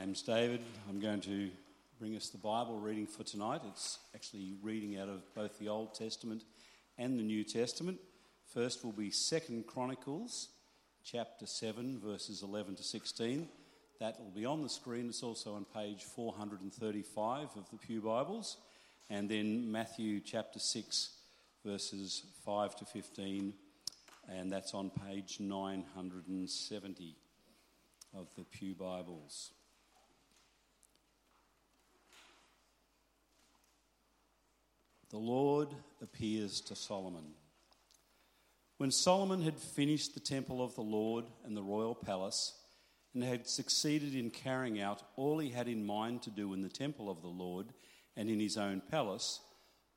name's David. I'm going to bring us the Bible reading for tonight. It's actually reading out of both the Old Testament and the New Testament. First will be Second Chronicles, chapter 7, verses 11 to 16. That will be on the screen. It's also on page 435 of the Pew Bibles. And then Matthew chapter 6, verses 5 to 15, and that's on page 970 of the Pew Bibles. The Lord appears to Solomon. When Solomon had finished the temple of the Lord and the royal palace, and had succeeded in carrying out all he had in mind to do in the temple of the Lord and in his own palace,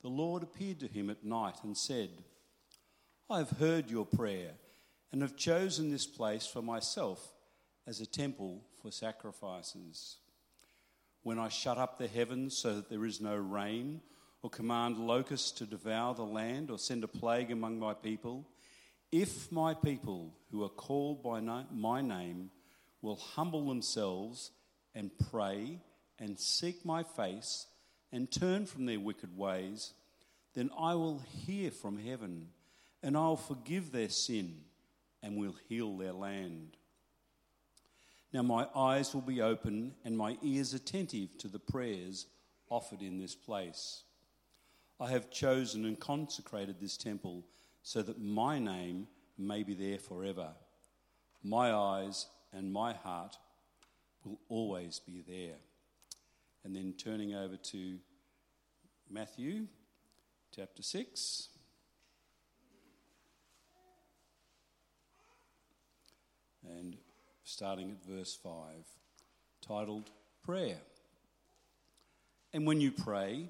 the Lord appeared to him at night and said, I have heard your prayer and have chosen this place for myself as a temple for sacrifices. When I shut up the heavens so that there is no rain, or command locusts to devour the land, or send a plague among my people, if my people who are called by my name will humble themselves and pray and seek my face and turn from their wicked ways, then I will hear from heaven and I'll forgive their sin and will heal their land. Now my eyes will be open and my ears attentive to the prayers offered in this place. I have chosen and consecrated this temple so that my name may be there forever. My eyes and my heart will always be there. And then turning over to Matthew chapter 6. And starting at verse 5, titled Prayer. And when you pray,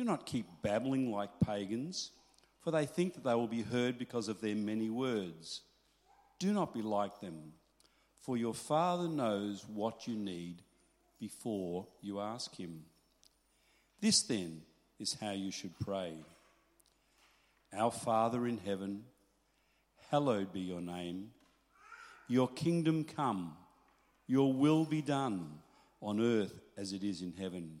do not keep babbling like pagans, for they think that they will be heard because of their many words. Do not be like them, for your Father knows what you need before you ask Him. This then is how you should pray Our Father in heaven, hallowed be your name. Your kingdom come, your will be done on earth as it is in heaven.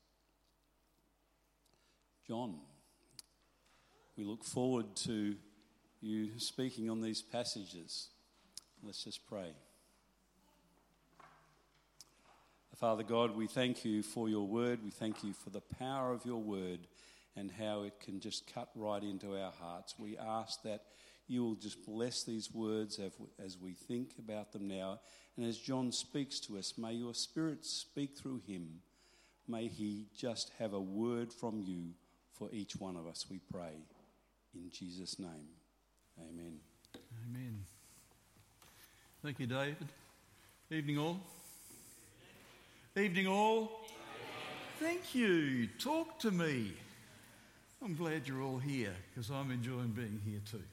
John, we look forward to you speaking on these passages. Let's just pray. Father God, we thank you for your word. We thank you for the power of your word and how it can just cut right into our hearts. We ask that you will just bless these words as we think about them now. And as John speaks to us, may your spirit speak through him. May he just have a word from you for each one of us, we pray. In Jesus' name, amen. Amen. Thank you, David. Evening, all. Evening, all. Thank you. Talk to me. I'm glad you're all here because I'm enjoying being here too.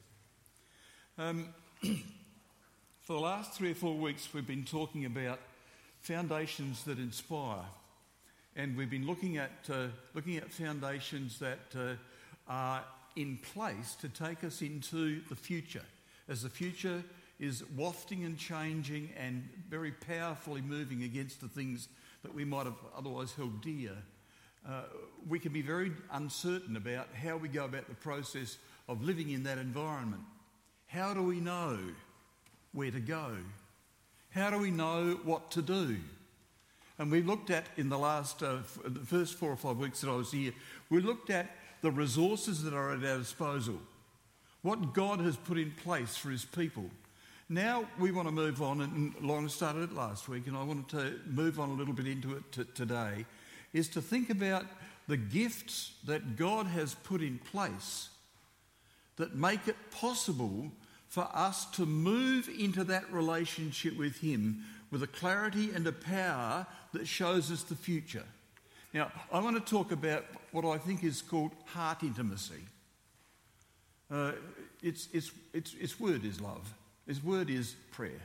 Um, for the last three or four weeks, we've been talking about foundations that inspire and we've been looking at, uh, looking at foundations that uh, are in place to take us into the future. As the future is wafting and changing and very powerfully moving against the things that we might have otherwise held dear, uh, we can be very uncertain about how we go about the process of living in that environment. How do we know where to go? How do we know what to do? And we looked at in the last, uh, the first four or five weeks that I was here, we looked at the resources that are at our disposal, what God has put in place for his people. Now we want to move on, and Lorna started it last week, and I wanted to move on a little bit into it t- today, is to think about the gifts that God has put in place that make it possible for us to move into that relationship with Him with a clarity and a power that shows us the future. Now, I want to talk about what I think is called heart intimacy. Uh, its, its, its, its word is love, its word is prayer.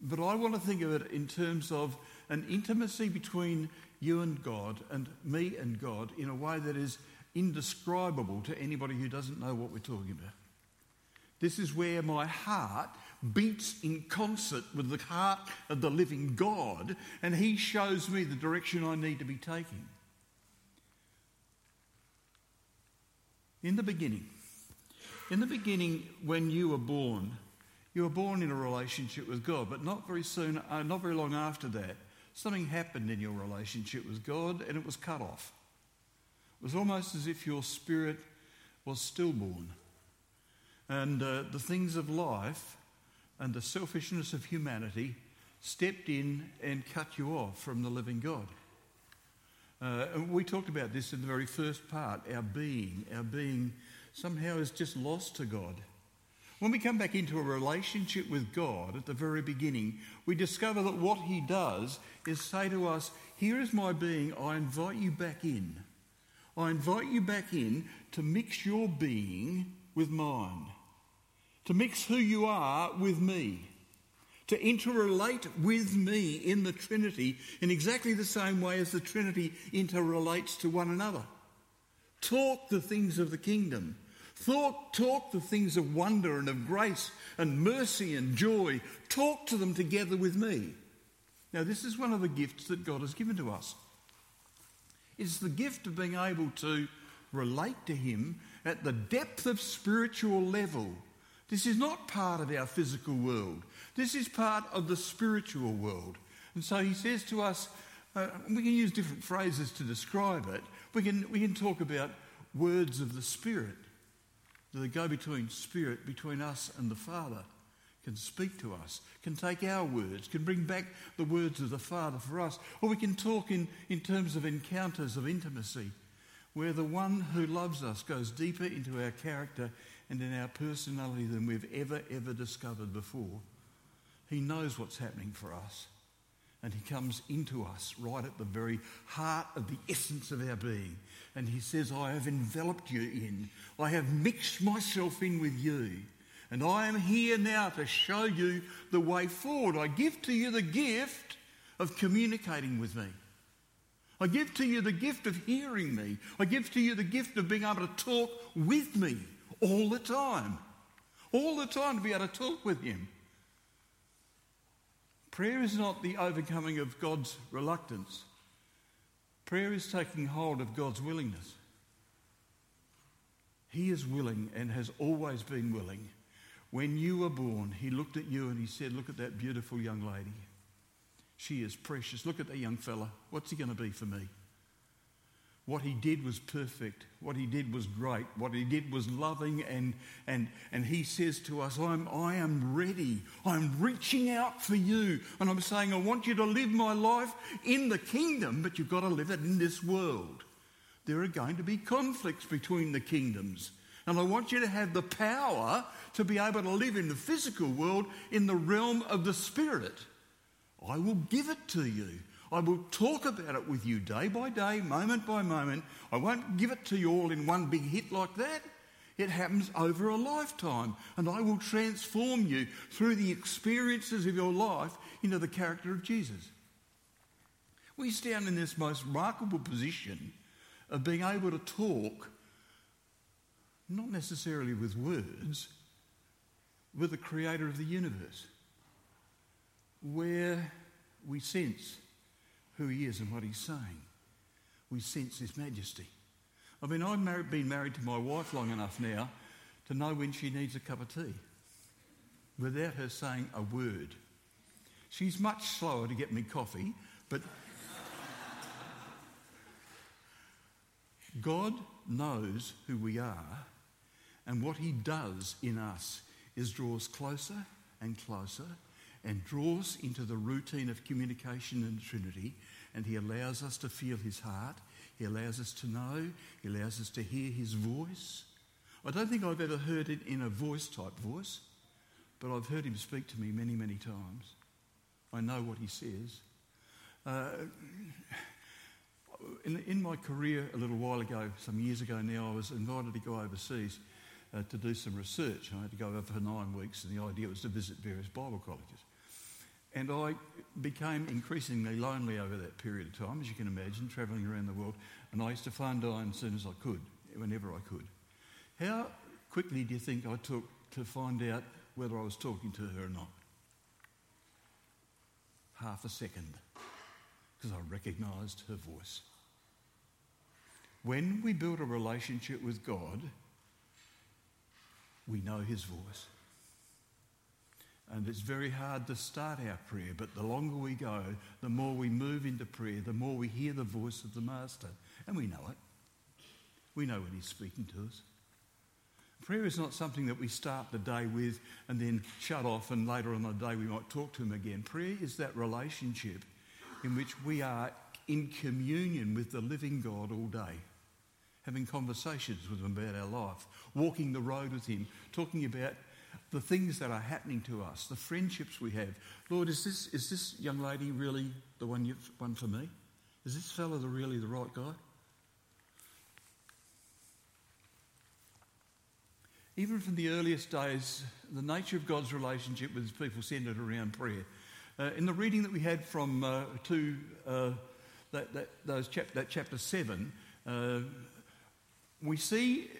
But I want to think of it in terms of an intimacy between you and God and me and God in a way that is indescribable to anybody who doesn't know what we're talking about. This is where my heart beats in concert with the heart of the living God, and He shows me the direction I need to be taking. In the beginning, in the beginning, when you were born, you were born in a relationship with God, but not very soon, uh, not very long after that, something happened in your relationship with God and it was cut off. It was almost as if your spirit was stillborn. And uh, the things of life and the selfishness of humanity stepped in and cut you off from the living God. Uh, and we talked about this in the very first part. Our being, our being somehow is just lost to God. When we come back into a relationship with God at the very beginning, we discover that what He does is say to us, Here is my being, I invite you back in. I invite you back in to mix your being with mine to mix who you are with me, to interrelate with me in the Trinity in exactly the same way as the Trinity interrelates to one another. Talk the things of the kingdom. Talk, talk the things of wonder and of grace and mercy and joy. Talk to them together with me. Now, this is one of the gifts that God has given to us. It's the gift of being able to relate to Him at the depth of spiritual level this is not part of our physical world. This is part of the spiritual world. And so he says to us, uh, we can use different phrases to describe it. We can, we can talk about words of the Spirit that go between Spirit, between us and the Father, can speak to us, can take our words, can bring back the words of the Father for us. Or we can talk in, in terms of encounters of intimacy, where the one who loves us goes deeper into our character and in our personality than we've ever, ever discovered before. He knows what's happening for us. And He comes into us right at the very heart of the essence of our being. And He says, I have enveloped you in, I have mixed myself in with you. And I am here now to show you the way forward. I give to you the gift of communicating with me. I give to you the gift of hearing me. I give to you the gift of being able to talk with me all the time. All the time to be able to talk with Him. Prayer is not the overcoming of God's reluctance, prayer is taking hold of God's willingness. He is willing and has always been willing. When you were born, He looked at you and He said, Look at that beautiful young lady. She is precious. Look at that young fella. What's he going to be for me? What he did was perfect. What he did was great. What he did was loving. And, and, and he says to us, I'm, I am ready. I'm reaching out for you. And I'm saying, I want you to live my life in the kingdom, but you've got to live it in this world. There are going to be conflicts between the kingdoms. And I want you to have the power to be able to live in the physical world in the realm of the spirit. I will give it to you. I will talk about it with you day by day, moment by moment. I won't give it to you all in one big hit like that. It happens over a lifetime, and I will transform you through the experiences of your life into the character of Jesus. We stand in this most remarkable position of being able to talk, not necessarily with words, with the creator of the universe, where we sense who he is and what he's saying. We sense his majesty. I mean, I've married, been married to my wife long enough now to know when she needs a cup of tea without her saying a word. She's much slower to get me coffee, But God knows who we are, and what He does in us is draws closer and closer and draws into the routine of communication in the Trinity, and He allows us to feel His heart. He allows us to know. He allows us to hear His voice. I don't think I've ever heard it in a voice type voice, but I've heard Him speak to me many, many times. I know what He says. Uh, in, in, my career a little while ago, some years ago now, I was invited to go overseas uh, to do some research. I had to go over for nine weeks, and the idea was to visit various Bible colleges. And I became increasingly lonely over that period of time, as you can imagine, travelling around the world. And I used to phone Diane as soon as I could, whenever I could. How quickly do you think I took to find out whether I was talking to her or not? Half a second, because I recognised her voice. When we build a relationship with God, we know his voice. And it's very hard to start our prayer, but the longer we go, the more we move into prayer, the more we hear the voice of the Master. And we know it. We know when He's speaking to us. Prayer is not something that we start the day with and then shut off, and later on the day we might talk to Him again. Prayer is that relationship in which we are in communion with the living God all day having conversations with Him about our life, walking the road with Him, talking about the things that are happening to us, the friendships we have. Lord, is this, is this young lady really the one, you've, one for me? Is this fellow the, really the right guy? Even from the earliest days, the nature of God's relationship with his people centered around prayer. Uh, in the reading that we had from uh, to, uh, that, that, those chap- that chapter 7, uh, we see,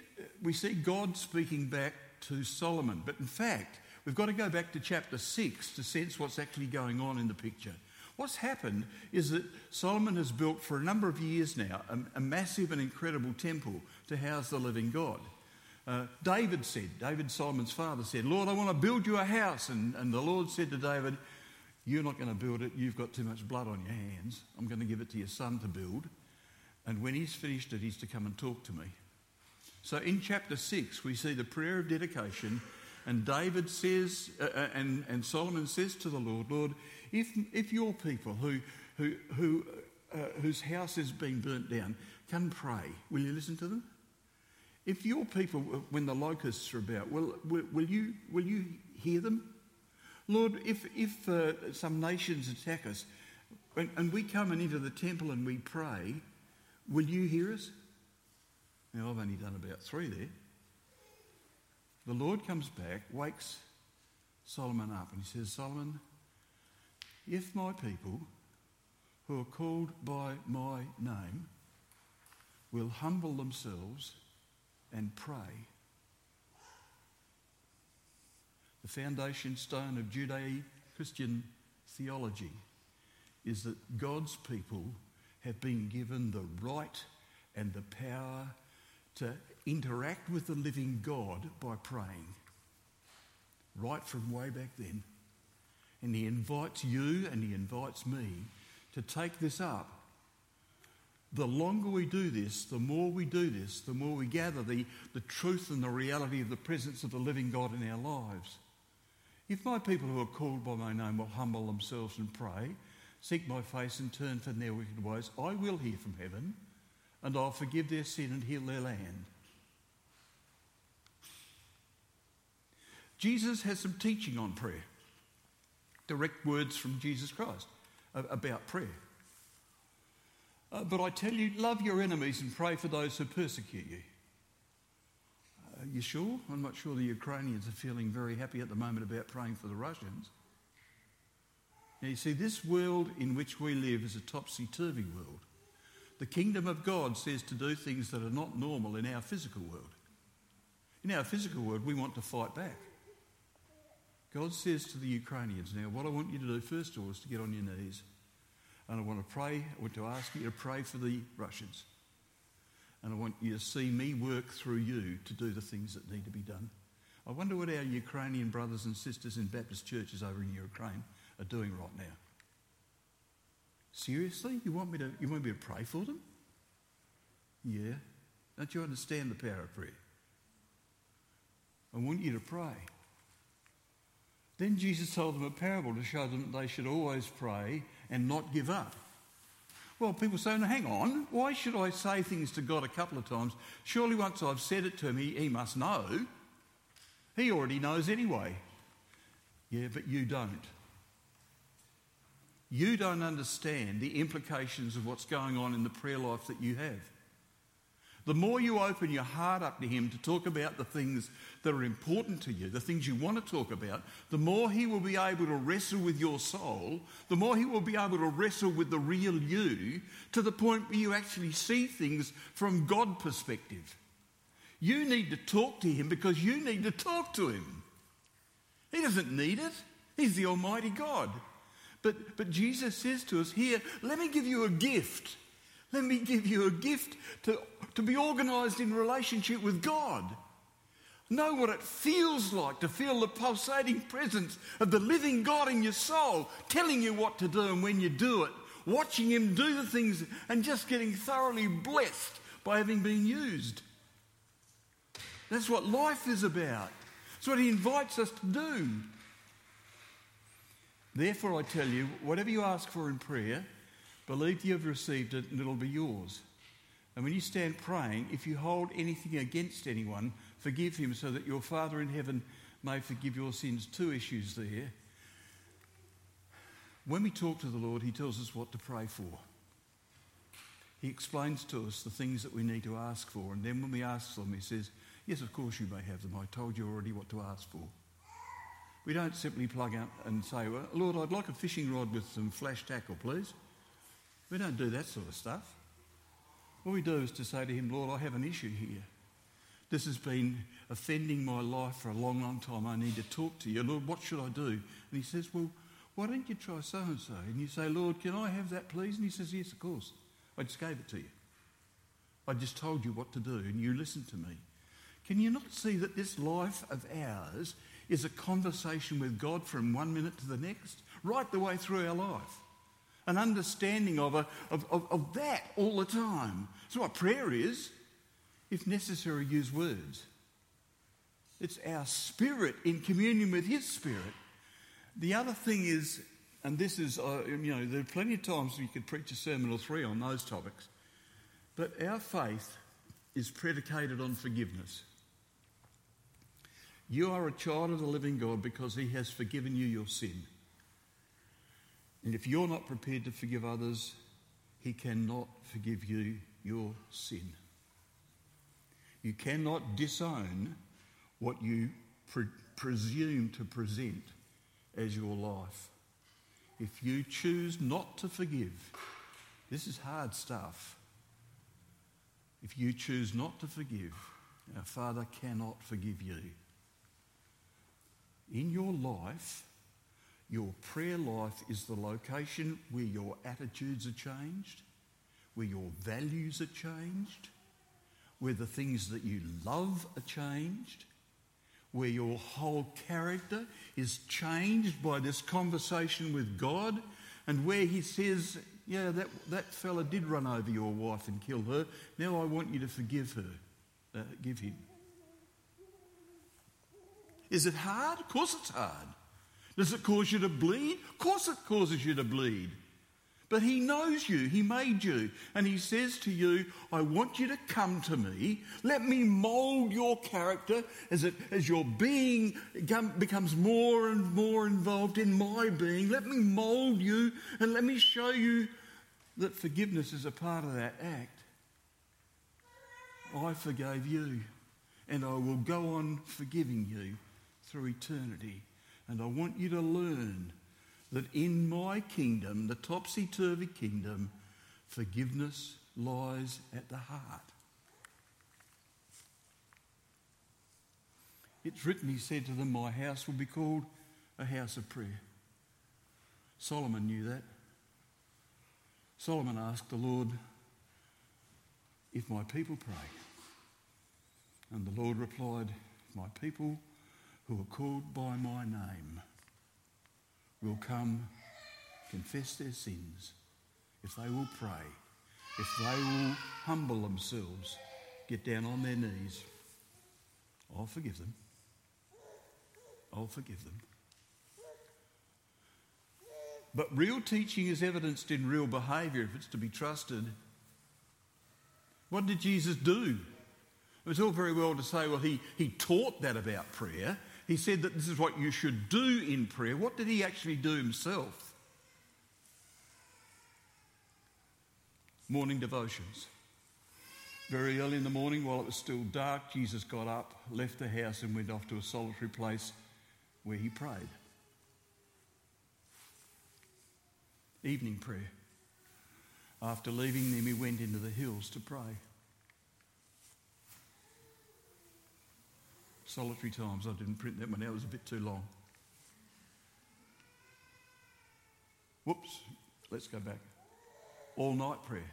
we see God speaking back to Solomon. But in fact, we've got to go back to chapter 6 to sense what's actually going on in the picture. What's happened is that Solomon has built for a number of years now a, a massive and incredible temple to house the living God. Uh, David said, David, Solomon's father, said, Lord, I want to build you a house. And, and the Lord said to David, You're not going to build it. You've got too much blood on your hands. I'm going to give it to your son to build. And when he's finished it, he's to come and talk to me. So in chapter 6, we see the prayer of dedication, and David says, uh, uh, and, and Solomon says to the Lord, Lord, if, if your people who, who, who, uh, whose house has been burnt down can pray, will you listen to them? If your people, when the locusts are about, will, will, you, will you hear them? Lord, if, if uh, some nations attack us and, and we come and into the temple and we pray, will you hear us? Now, I've only done about three there. The Lord comes back, wakes Solomon up, and he says, Solomon, if my people who are called by my name will humble themselves and pray, the foundation stone of Judeo Christian theology is that God's people have been given the right and the power to interact with the living God by praying. Right from way back then. And he invites you and he invites me to take this up. The longer we do this, the more we do this, the more we gather the, the truth and the reality of the presence of the living God in our lives. If my people who are called by my name will humble themselves and pray, seek my face and turn from their wicked ways, I will hear from heaven and I'll forgive their sin and heal their land. Jesus has some teaching on prayer, direct words from Jesus Christ about prayer. Uh, but I tell you, love your enemies and pray for those who persecute you. Uh, you sure? I'm not sure the Ukrainians are feeling very happy at the moment about praying for the Russians. Now, you see, this world in which we live is a topsy turvy world. The kingdom of God says to do things that are not normal in our physical world. In our physical world, we want to fight back. God says to the Ukrainians, now, what I want you to do first of all is to get on your knees. And I want to pray, I want to ask you to pray for the Russians. And I want you to see me work through you to do the things that need to be done. I wonder what our Ukrainian brothers and sisters in Baptist churches over in Ukraine are doing right now. Seriously? You want me to, you want me to pray for them? Yeah. Don't you understand the power of prayer? I want you to pray. Then Jesus told them a parable to show them that they should always pray and not give up. Well, people say, no, hang on, why should I say things to God a couple of times? Surely once I've said it to him, he, he must know. He already knows anyway. Yeah, but you don't. You don't understand the implications of what's going on in the prayer life that you have. The more you open your heart up to Him to talk about the things that are important to you, the things you want to talk about, the more He will be able to wrestle with your soul, the more He will be able to wrestle with the real you to the point where you actually see things from God perspective. You need to talk to Him because you need to talk to Him. He doesn't need it, He's the Almighty God. But, but Jesus says to us here, let me give you a gift. Let me give you a gift to, to be organized in relationship with God. Know what it feels like to feel the pulsating presence of the living God in your soul, telling you what to do and when you do it, watching Him do the things and just getting thoroughly blessed by having been used. That's what life is about. That's what He invites us to do. Therefore, I tell you, whatever you ask for in prayer, Believe you have received it and it'll be yours. And when you stand praying, if you hold anything against anyone, forgive him so that your Father in heaven may forgive your sins. Two issues there. When we talk to the Lord, he tells us what to pray for. He explains to us the things that we need to ask for. And then when we ask them, he says, Yes, of course you may have them. I told you already what to ask for. We don't simply plug up and say, well, Lord, I'd like a fishing rod with some flash tackle, please. We don't do that sort of stuff. What we do is to say to him, Lord, I have an issue here. This has been offending my life for a long, long time. I need to talk to you. Lord, what should I do? And he says, Well, why don't you try so and so? And you say, Lord, can I have that, please? And he says, Yes, of course. I just gave it to you. I just told you what to do, and you listened to me. Can you not see that this life of ours is a conversation with God from one minute to the next, right the way through our life? an understanding of, a, of, of, of that all the time. That's what prayer is. If necessary, use words. It's our spirit in communion with His Spirit. The other thing is, and this is, uh, you know, there are plenty of times you could preach a sermon or three on those topics, but our faith is predicated on forgiveness. You are a child of the living God because He has forgiven you your sin. And if you're not prepared to forgive others, He cannot forgive you your sin. You cannot disown what you pre- presume to present as your life. If you choose not to forgive, this is hard stuff. If you choose not to forgive, our Father cannot forgive you. In your life, your prayer life is the location where your attitudes are changed, where your values are changed, where the things that you love are changed, where your whole character is changed by this conversation with God, and where He says, Yeah, that, that fella did run over your wife and kill her. Now I want you to forgive her. Uh, give him. Is it hard? Of course it's hard. Does it cause you to bleed? Of course it causes you to bleed. But He knows you, He made you, and He says to you, I want you to come to me. Let me mold your character as, it, as your being becomes more and more involved in my being. Let me mold you and let me show you that forgiveness is a part of that act. I forgave you, and I will go on forgiving you through eternity. And I want you to learn that in my kingdom, the topsy turvy kingdom, forgiveness lies at the heart. It's written, he said to them, My house will be called a house of prayer. Solomon knew that. Solomon asked the Lord, If my people pray. And the Lord replied, my people who are called by my name will come, confess their sins, if they will pray, if they will humble themselves, get down on their knees, I'll forgive them. I'll forgive them. But real teaching is evidenced in real behaviour if it's to be trusted. What did Jesus do? It was all very well to say, well, he, he taught that about prayer. He said that this is what you should do in prayer. What did he actually do himself? Morning devotions. Very early in the morning, while it was still dark, Jesus got up, left the house, and went off to a solitary place where he prayed. Evening prayer. After leaving them, he went into the hills to pray. Solitary times. I didn't print that one out, it was a bit too long. Whoops, let's go back. All night prayer.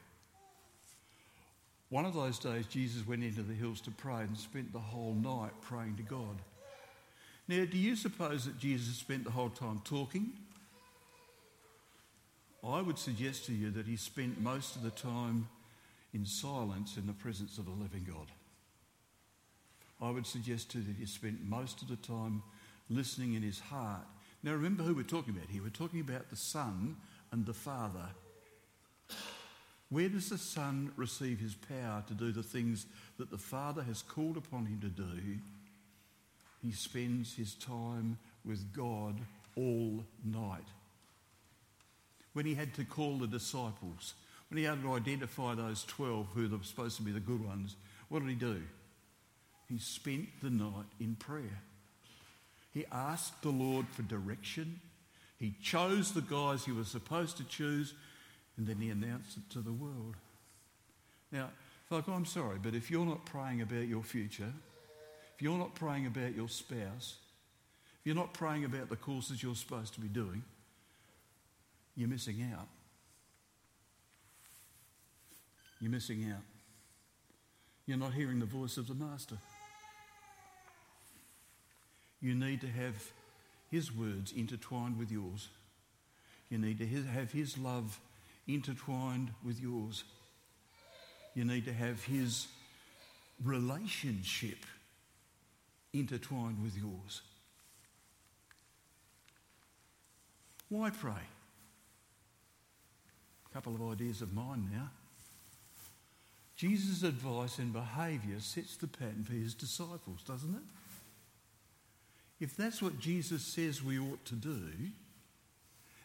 One of those days, Jesus went into the hills to pray and spent the whole night praying to God. Now, do you suppose that Jesus spent the whole time talking? I would suggest to you that he spent most of the time in silence in the presence of the living God. I would suggest to you that he spent most of the time listening in his heart. Now, remember who we're talking about here. We're talking about the Son and the Father where does the Son receive his power to do the things that the Father has called upon him to do? He spends his time with God all night. When he had to call the disciples, when he had to identify those 12 who were supposed to be the good ones, what did he do? He spent the night in prayer. He asked the Lord for direction. He chose the guys he was supposed to choose and then he announced it to the world. Now, folk, I'm sorry, but if you're not praying about your future, if you're not praying about your spouse, if you're not praying about the courses you're supposed to be doing, you're missing out. You're missing out. You're not hearing the voice of the Master. You need to have His words intertwined with yours. You need to have His love intertwined with yours. You need to have his relationship intertwined with yours. Why pray? A couple of ideas of mine now. Jesus' advice and behaviour sets the pattern for his disciples, doesn't it? If that's what Jesus says we ought to do,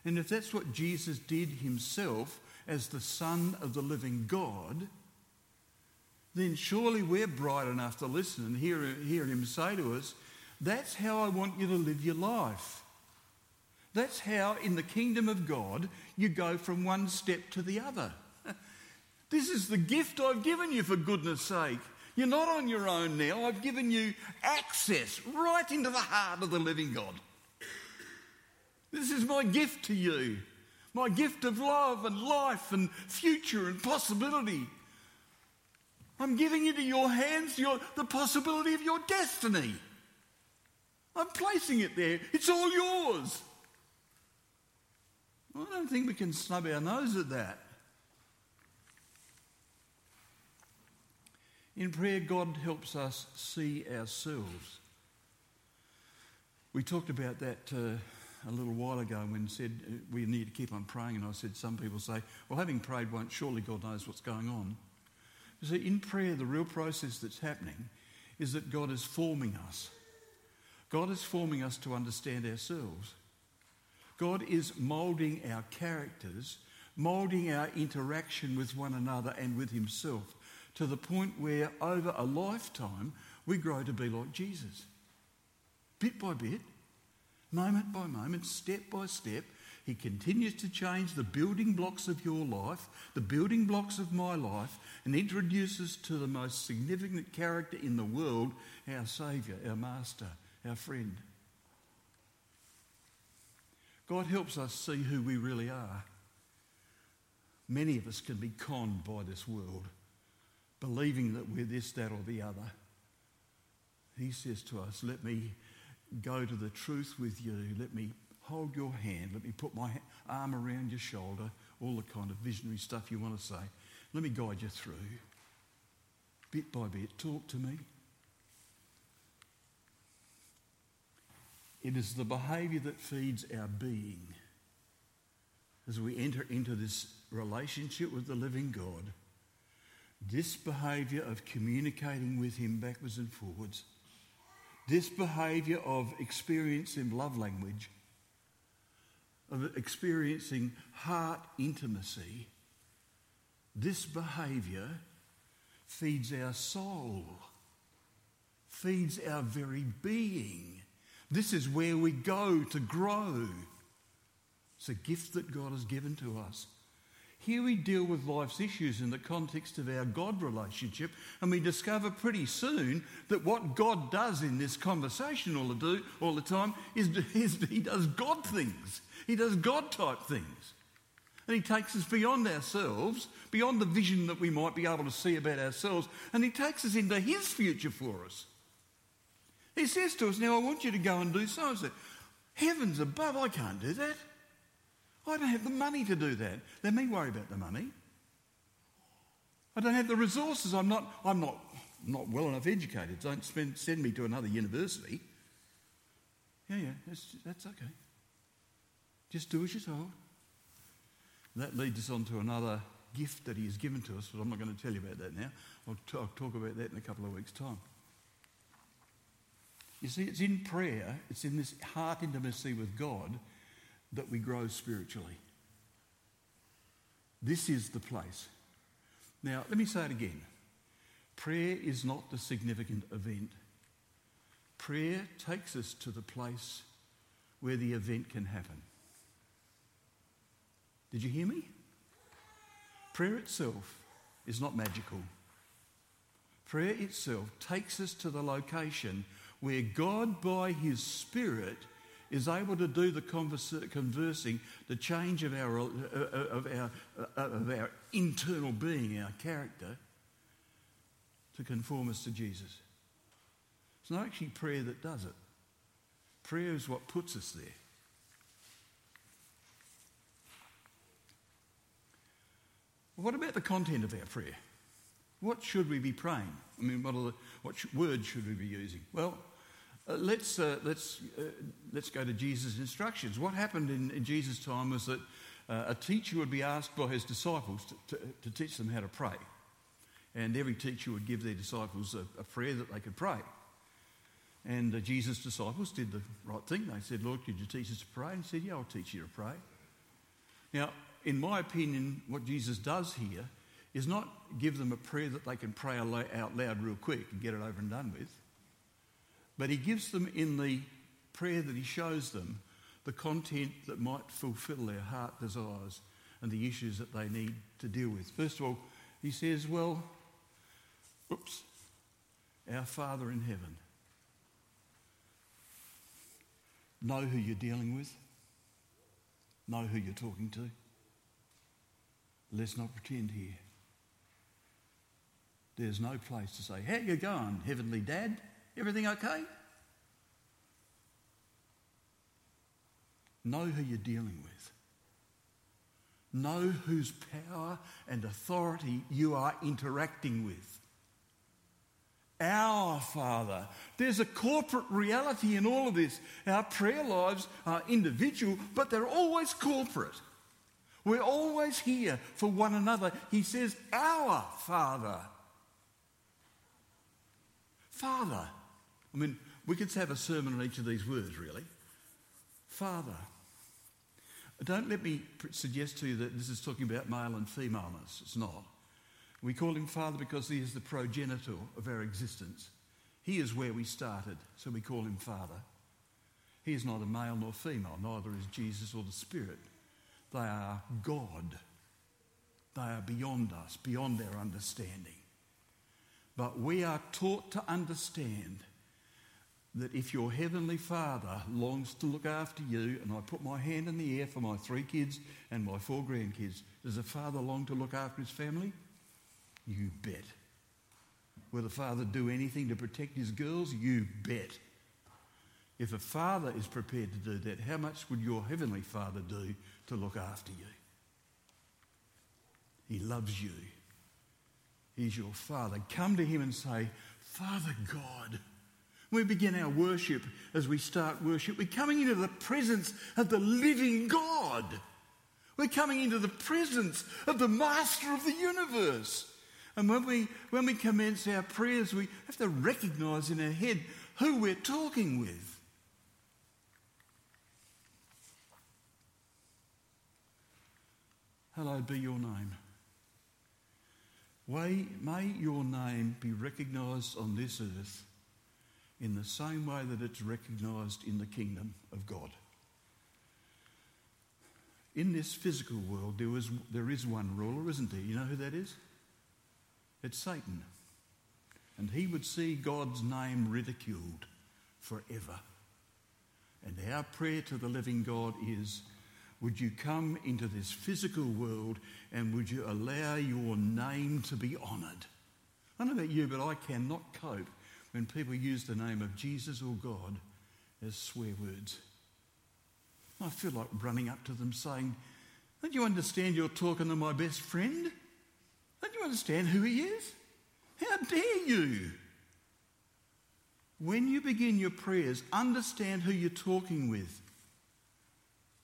and if that's what Jesus did himself as the Son of the living God, then surely we're bright enough to listen and hear, hear him say to us, That's how I want you to live your life. That's how, in the kingdom of God, you go from one step to the other. this is the gift I've given you, for goodness sake. You're not on your own now. I've given you access right into the heart of the living God. This is my gift to you. My gift of love and life and future and possibility. I'm giving into your hands your, the possibility of your destiny. I'm placing it there. It's all yours. I don't think we can snub our nose at that. In prayer, God helps us see ourselves. We talked about that uh, a little while ago when said uh, we need to keep on praying, and I said some people say, well, having prayed once, surely God knows what's going on. You see, in prayer, the real process that's happening is that God is forming us. God is forming us to understand ourselves. God is moulding our characters, moulding our interaction with one another and with Himself to the point where over a lifetime we grow to be like Jesus. Bit by bit, moment by moment, step by step. He continues to change the building blocks of your life, the building blocks of my life, and introduces to the most significant character in the world our Saviour, our Master, our friend. God helps us see who we really are. Many of us can be conned by this world, believing that we're this, that, or the other. He says to us, Let me go to the truth with you. Let me hold your hand. Let me put my arm around your shoulder. all the kind of visionary stuff you want to say. Let me guide you through, bit by bit. Talk to me. It is the behaviour that feeds our being as we enter into this relationship with the living God. This behaviour of communicating with Him backwards and forwards, this behaviour of experiencing love language, of experiencing heart intimacy, this behaviour feeds our soul, feeds our very being. This is where we go to grow. It's a gift that God has given to us. Here we deal with life's issues in the context of our God relationship, and we discover pretty soon that what God does in this conversation all the, do, all the time is, is He does God things. He does God type things. And He takes us beyond ourselves, beyond the vision that we might be able to see about ourselves, and He takes us into His future for us. He says to us, Now I want you to go and do so. Heavens above, I can't do that. I don't have the money to do that. Let me worry about the money. I don't have the resources. I'm not, I'm not, not well enough educated. Don't spend, send me to another university. Yeah, yeah, that's, that's okay. Just do as you're told. That leads us on to another gift that he has given to us, but I'm not going to tell you about that now. I'll, t- I'll talk about that in a couple of weeks' time. You see, it's in prayer, it's in this heart intimacy with God that we grow spiritually. This is the place. Now, let me say it again. Prayer is not the significant event. Prayer takes us to the place where the event can happen. Did you hear me? Prayer itself is not magical. Prayer itself takes us to the location where God, by His Spirit, is able to do the conversing, the change of our, uh, of, our, uh, of our internal being, our character, to conform us to Jesus. It's not actually prayer that does it. Prayer is what puts us there. What about the content of our prayer? What should we be praying? I mean, what, the, what sh- words should we be using? Well, uh, let's, uh, let's, uh, let's go to Jesus' instructions. What happened in, in Jesus' time was that uh, a teacher would be asked by his disciples to, to, to, teach them how to pray. And every teacher would give their disciples a, a prayer that they could pray. And Jesus' disciples did the right thing. They said, Lord, could you teach us to pray? And he said, Yeah, I'll teach you to pray. Now, in my opinion, what Jesus does here is not give them a prayer that they can pray out loud real quick and get it over and done with. But he gives them in the prayer that he shows them the content that might fulfill their heart desires and the issues that they need to deal with. First of all, he says, Well, oops, our Father in heaven. Know who you're dealing with, know who you're talking to. Let's not pretend here. There's no place to say, How you going, Heavenly Dad? Everything okay? Know who you're dealing with. Know whose power and authority you are interacting with. Our Father. There's a corporate reality in all of this. Our prayer lives are individual, but they're always corporate. We're always here for one another. He says, Our Father. Father. I mean, we could have a sermon on each of these words, really. Father. Don't let me suggest to you that this is talking about male and femaleness. It's not. We call him Father because he is the progenitor of our existence. He is where we started, so we call him Father. He is neither male nor female, neither is Jesus or the Spirit. They are God. They are beyond us, beyond our understanding. But we are taught to understand that if your heavenly Father longs to look after you, and I put my hand in the air for my three kids and my four grandkids, does a father long to look after his family? You bet. Will a father do anything to protect his girls? You bet. If a father is prepared to do that, how much would your heavenly Father do to look after you? He loves you. He's your Father. Come to Him and say, Father God. We begin our worship, as we start worship, we're coming into the presence of the living God. We're coming into the presence of the Master of the universe. And when we, when we commence our prayers, we have to recognize in our head who we're talking with. Hallowed be your name. May, may your name be recognised on this earth in the same way that it's recognised in the kingdom of God. In this physical world, there, was, there is one ruler, isn't there? You know who that is? It's Satan. And he would see God's name ridiculed forever. And our prayer to the living God is would you come into this physical world and would you allow your name to be honoured? I don't know about you, but I cannot cope when people use the name of Jesus or God as swear words. I feel like running up to them saying, Don't you understand you're talking to my best friend? Don't you understand who he is? How dare you? When you begin your prayers, understand who you're talking with.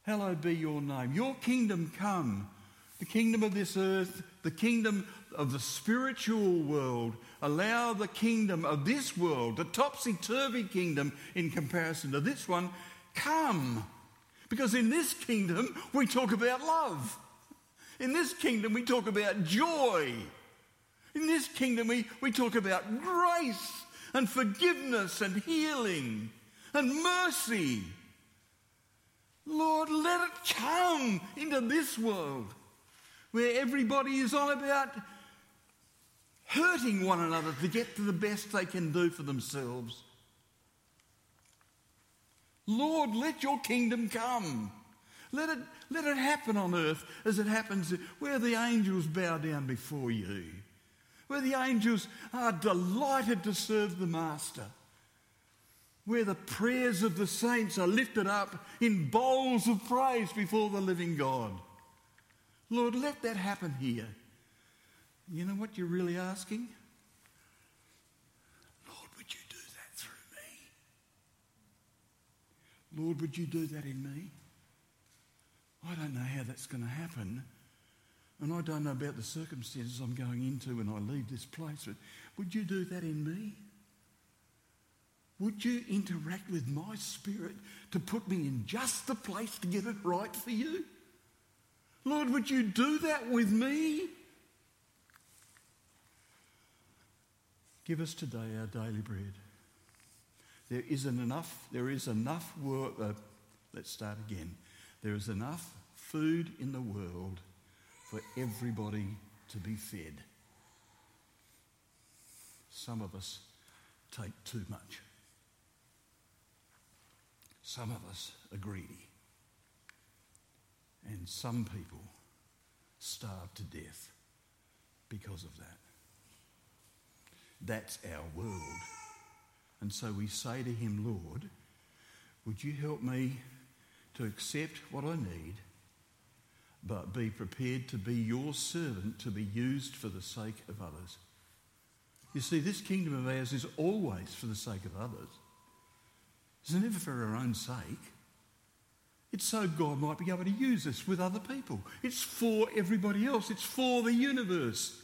Hallowed be your name. Your kingdom come. The kingdom of this earth, the kingdom of the spiritual world. Allow the kingdom of this world, the topsy turvy kingdom in comparison to this one, come. Because in this kingdom, we talk about love. In this kingdom, we talk about joy. In this kingdom, we, we talk about grace and forgiveness and healing and mercy. Lord, let it come into this world where everybody is on about hurting one another to get to the best they can do for themselves. Lord, let your kingdom come. Let it, let it happen on earth as it happens where the angels bow down before you, where the angels are delighted to serve the Master where the prayers of the saints are lifted up in bowls of praise before the living God. Lord, let that happen here. You know what you're really asking? Lord, would you do that through me? Lord, would you do that in me? I don't know how that's going to happen. And I don't know about the circumstances I'm going into when I leave this place, but would you do that in me? Would you interact with my spirit to put me in just the place to get it right for you? Lord, would you do that with me? Give us today our daily bread. There isn't enough, there is enough work. Uh, let's start again. There is enough food in the world for everybody to be fed. Some of us take too much. Some of us are greedy. And some people starve to death because of that. That's our world. And so we say to him, Lord, would you help me to accept what I need, but be prepared to be your servant to be used for the sake of others? You see, this kingdom of ours is always for the sake of others. It's never for our own sake. It's so God might be able to use us with other people. It's for everybody else. It's for the universe.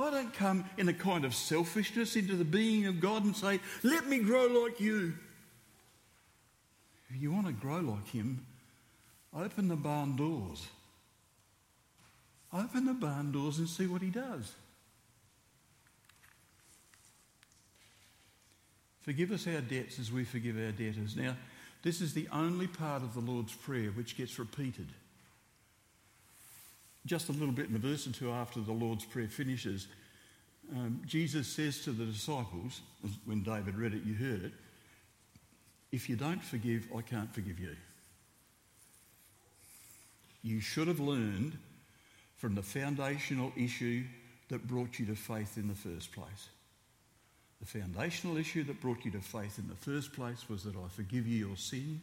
I don't come in a kind of selfishness into the being of God and say, let me grow like you. If you want to grow like Him, open the barn doors. Open the barn doors and see what He does. Forgive us our debts as we forgive our debtors. Now, this is the only part of the Lord's Prayer which gets repeated. Just a little bit in a verse or two after the Lord's Prayer finishes, um, Jesus says to the disciples, when David read it, you heard it, if you don't forgive, I can't forgive you. You should have learned from the foundational issue that brought you to faith in the first place. The foundational issue that brought you to faith in the first place was that I forgive you your sin.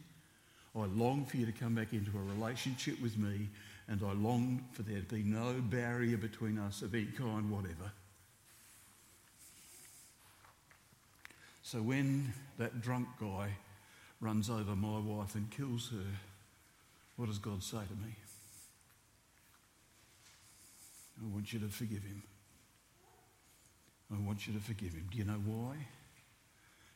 I long for you to come back into a relationship with me and I long for there to be no barrier between us of any kind whatever. So when that drunk guy runs over my wife and kills her, what does God say to me? I want you to forgive him. I want you to forgive him. Do you know why?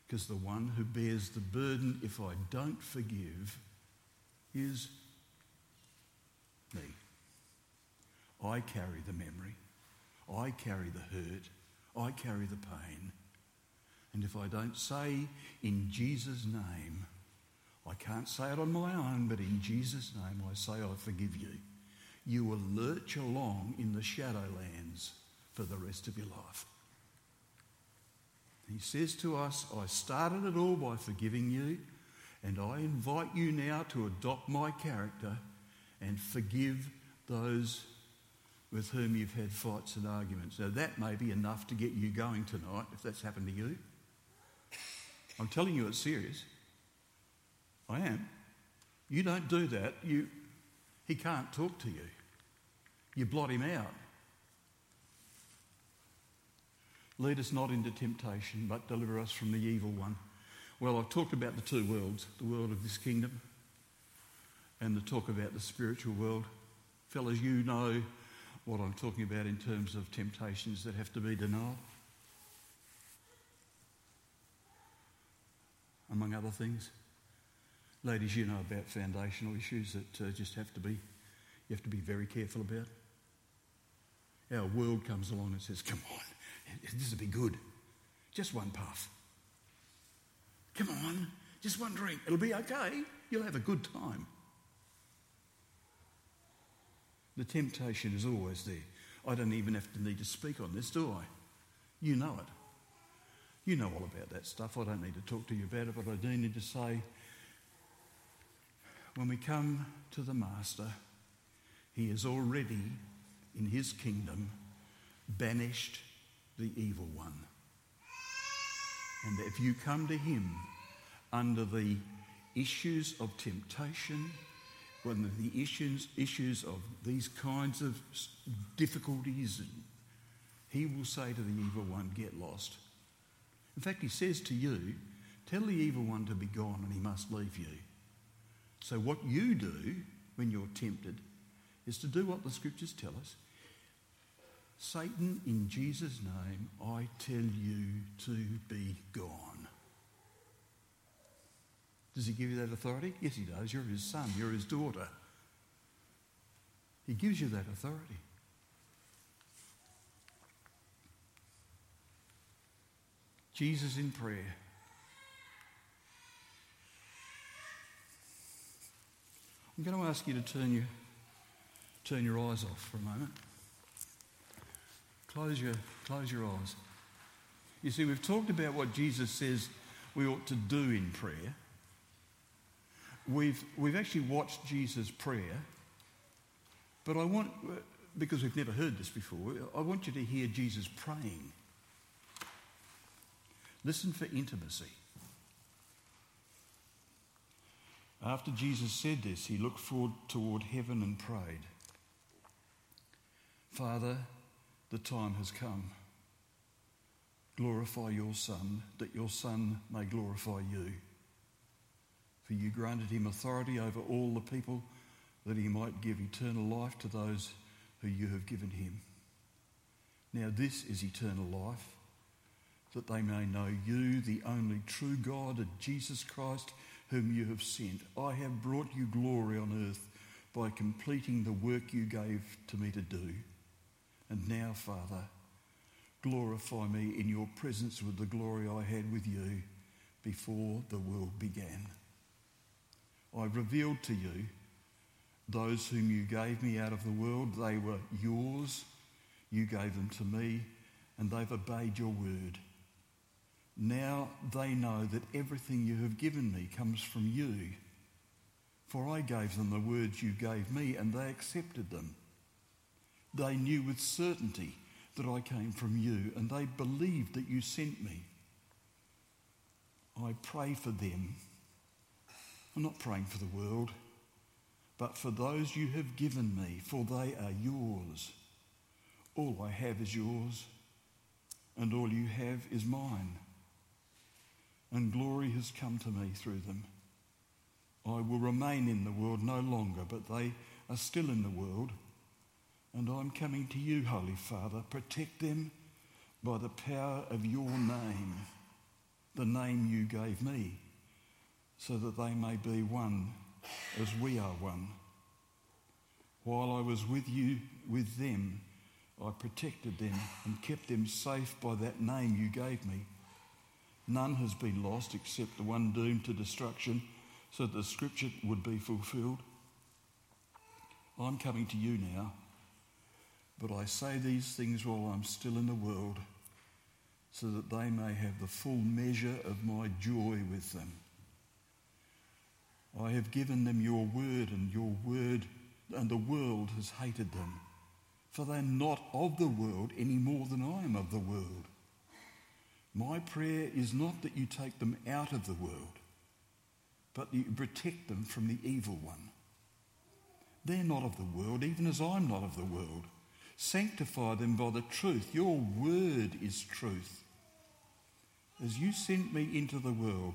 Because the one who bears the burden if I don't forgive is me. I carry the memory. I carry the hurt. I carry the pain. And if I don't say in Jesus' name, I can't say it on my own, but in Jesus' name I say I forgive you. You will lurch along in the shadowlands for the rest of your life. He says to us, I started it all by forgiving you, and I invite you now to adopt my character and forgive those with whom you've had fights and arguments. Now, that may be enough to get you going tonight, if that's happened to you. I'm telling you it's serious. I am. You don't do that, you, he can't talk to you. You blot him out. Lead us not into temptation, but deliver us from the evil one. Well, I've talked about the two worlds the world of this kingdom and the talk about the spiritual world. Fellas, you know what I'm talking about in terms of temptations that have to be denied. Among other things. Ladies, you know about foundational issues that uh, just have to be, you have to be very careful about. Our world comes along and says, come on, this will be good. Just one puff. Come on, just one drink. It'll be okay. You'll have a good time. The temptation is always there. I don't even have to need to speak on this, do I? You know it. You know all about that stuff. I don't need to talk to you about it, but I do need to say when we come to the Master, he is already in his kingdom banished the evil one. And if you come to him under the issues of temptation, when the issues, issues of these kinds of difficulties, he will say to the evil one, Get lost. In fact, he says to you, Tell the evil one to be gone and he must leave you. So, what you do when you're tempted is to do what the scriptures tell us. Satan, in Jesus' name, I tell you to be gone. Does he give you that authority? Yes, he does. You're his son, you're his daughter. He gives you that authority. Jesus in prayer. I'm going to ask you to turn your, turn your eyes off for a moment. Close your, close your eyes. You see, we've talked about what Jesus says we ought to do in prayer. We've, we've actually watched Jesus' prayer, but I want, because we've never heard this before, I want you to hear Jesus praying. Listen for intimacy. After Jesus said this, he looked forward toward heaven and prayed, Father, the time has come. Glorify your Son, that your Son may glorify you. For you granted him authority over all the people, that he might give eternal life to those who you have given him. Now, this is eternal life, that they may know you, the only true God, and Jesus Christ whom you have sent. I have brought you glory on earth by completing the work you gave to me to do. And now, Father, glorify me in your presence with the glory I had with you before the world began. I revealed to you those whom you gave me out of the world. They were yours. You gave them to me, and they've obeyed your word. Now they know that everything you have given me comes from you. For I gave them the words you gave me, and they accepted them. They knew with certainty that I came from you, and they believed that you sent me. I pray for them. I'm not praying for the world. but for those you have given me, for they are yours. All I have is yours, and all you have is mine. And glory has come to me through them. I will remain in the world no longer, but they are still in the world. And I'm coming to you, Holy Father. Protect them by the power of your name, the name you gave me, so that they may be one as we are one. While I was with you, with them, I protected them and kept them safe by that name you gave me. None has been lost except the one doomed to destruction, so that the scripture would be fulfilled. I'm coming to you now, but I say these things while I'm still in the world, so that they may have the full measure of my joy with them. I have given them your word, and your word, and the world has hated them. For they're not of the world any more than I am of the world. My prayer is not that you take them out of the world, but that you protect them from the evil one. They're not of the world, even as I'm not of the world. Sanctify them by the truth. Your word is truth. As you sent me into the world,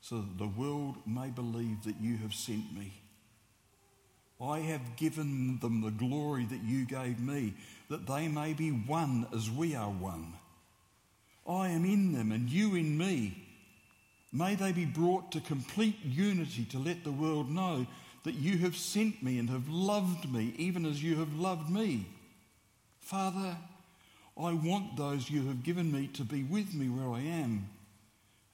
so that the world may believe that you have sent me. I have given them the glory that you gave me, that they may be one as we are one. I am in them and you in me. May they be brought to complete unity to let the world know that you have sent me and have loved me, even as you have loved me. Father, I want those you have given me to be with me where I am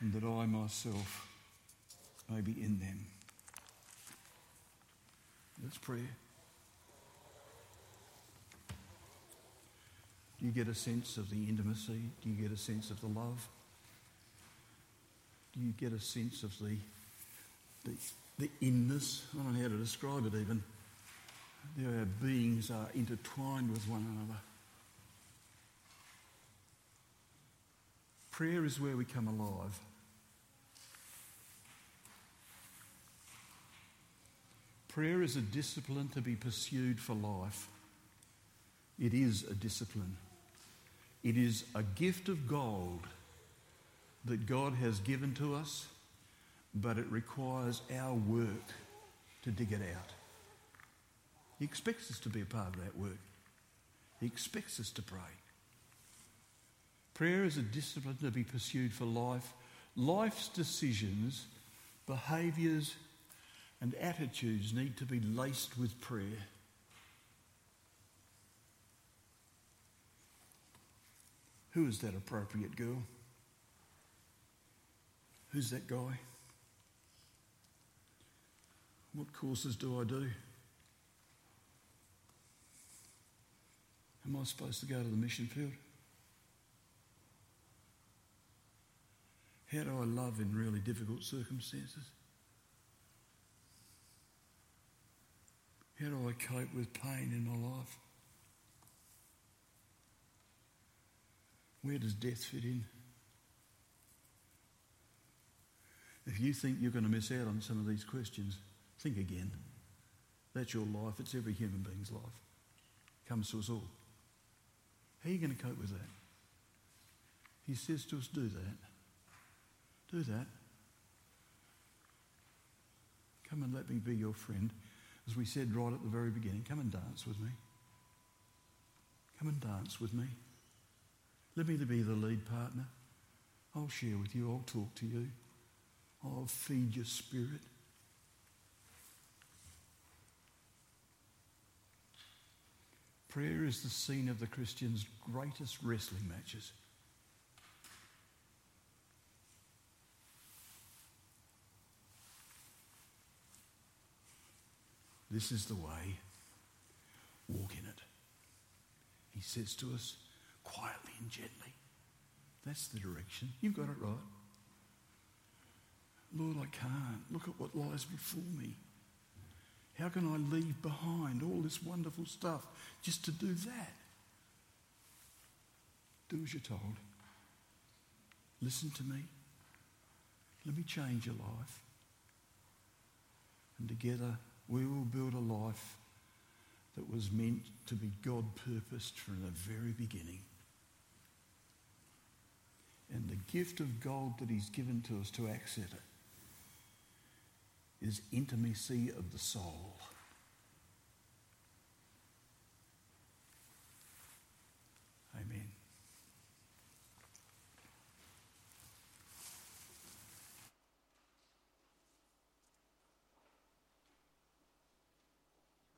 and that I myself may be in them. Let's pray. Do you get a sense of the intimacy? Do you get a sense of the love? Do you get a sense of the, the, the inness? I don't know how to describe it even. Our beings are intertwined with one another. Prayer is where we come alive. Prayer is a discipline to be pursued for life. It is a discipline. It is a gift of gold that God has given to us, but it requires our work to dig it out. He expects us to be a part of that work. He expects us to pray. Prayer is a discipline to be pursued for life. Life's decisions, behaviours, and attitudes need to be laced with prayer. Who is that appropriate girl? Who's that guy? What courses do I do? Am I supposed to go to the mission field? How do I love in really difficult circumstances? How do I cope with pain in my life? Where does death fit in? If you think you're going to miss out on some of these questions, think again. That's your life. It's every human being's life. It comes to us all. How are you going to cope with that? He says to us, do that. Do that. Come and let me be your friend. As we said right at the very beginning, come and dance with me. Come and dance with me. Let me be the lead partner. I'll share with you, I'll talk to you, I'll feed your spirit. Prayer is the scene of the Christian's greatest wrestling matches. This is the way. Walk in it. He says to us quietly and gently. That's the direction. You've got it right. Lord, I can't. Look at what lies before me. How can I leave behind all this wonderful stuff just to do that? Do as you're told. Listen to me. Let me change your life. And together we will build a life that was meant to be God purposed from the very beginning. And the gift of God that He's given to us to access it is intimacy of the soul.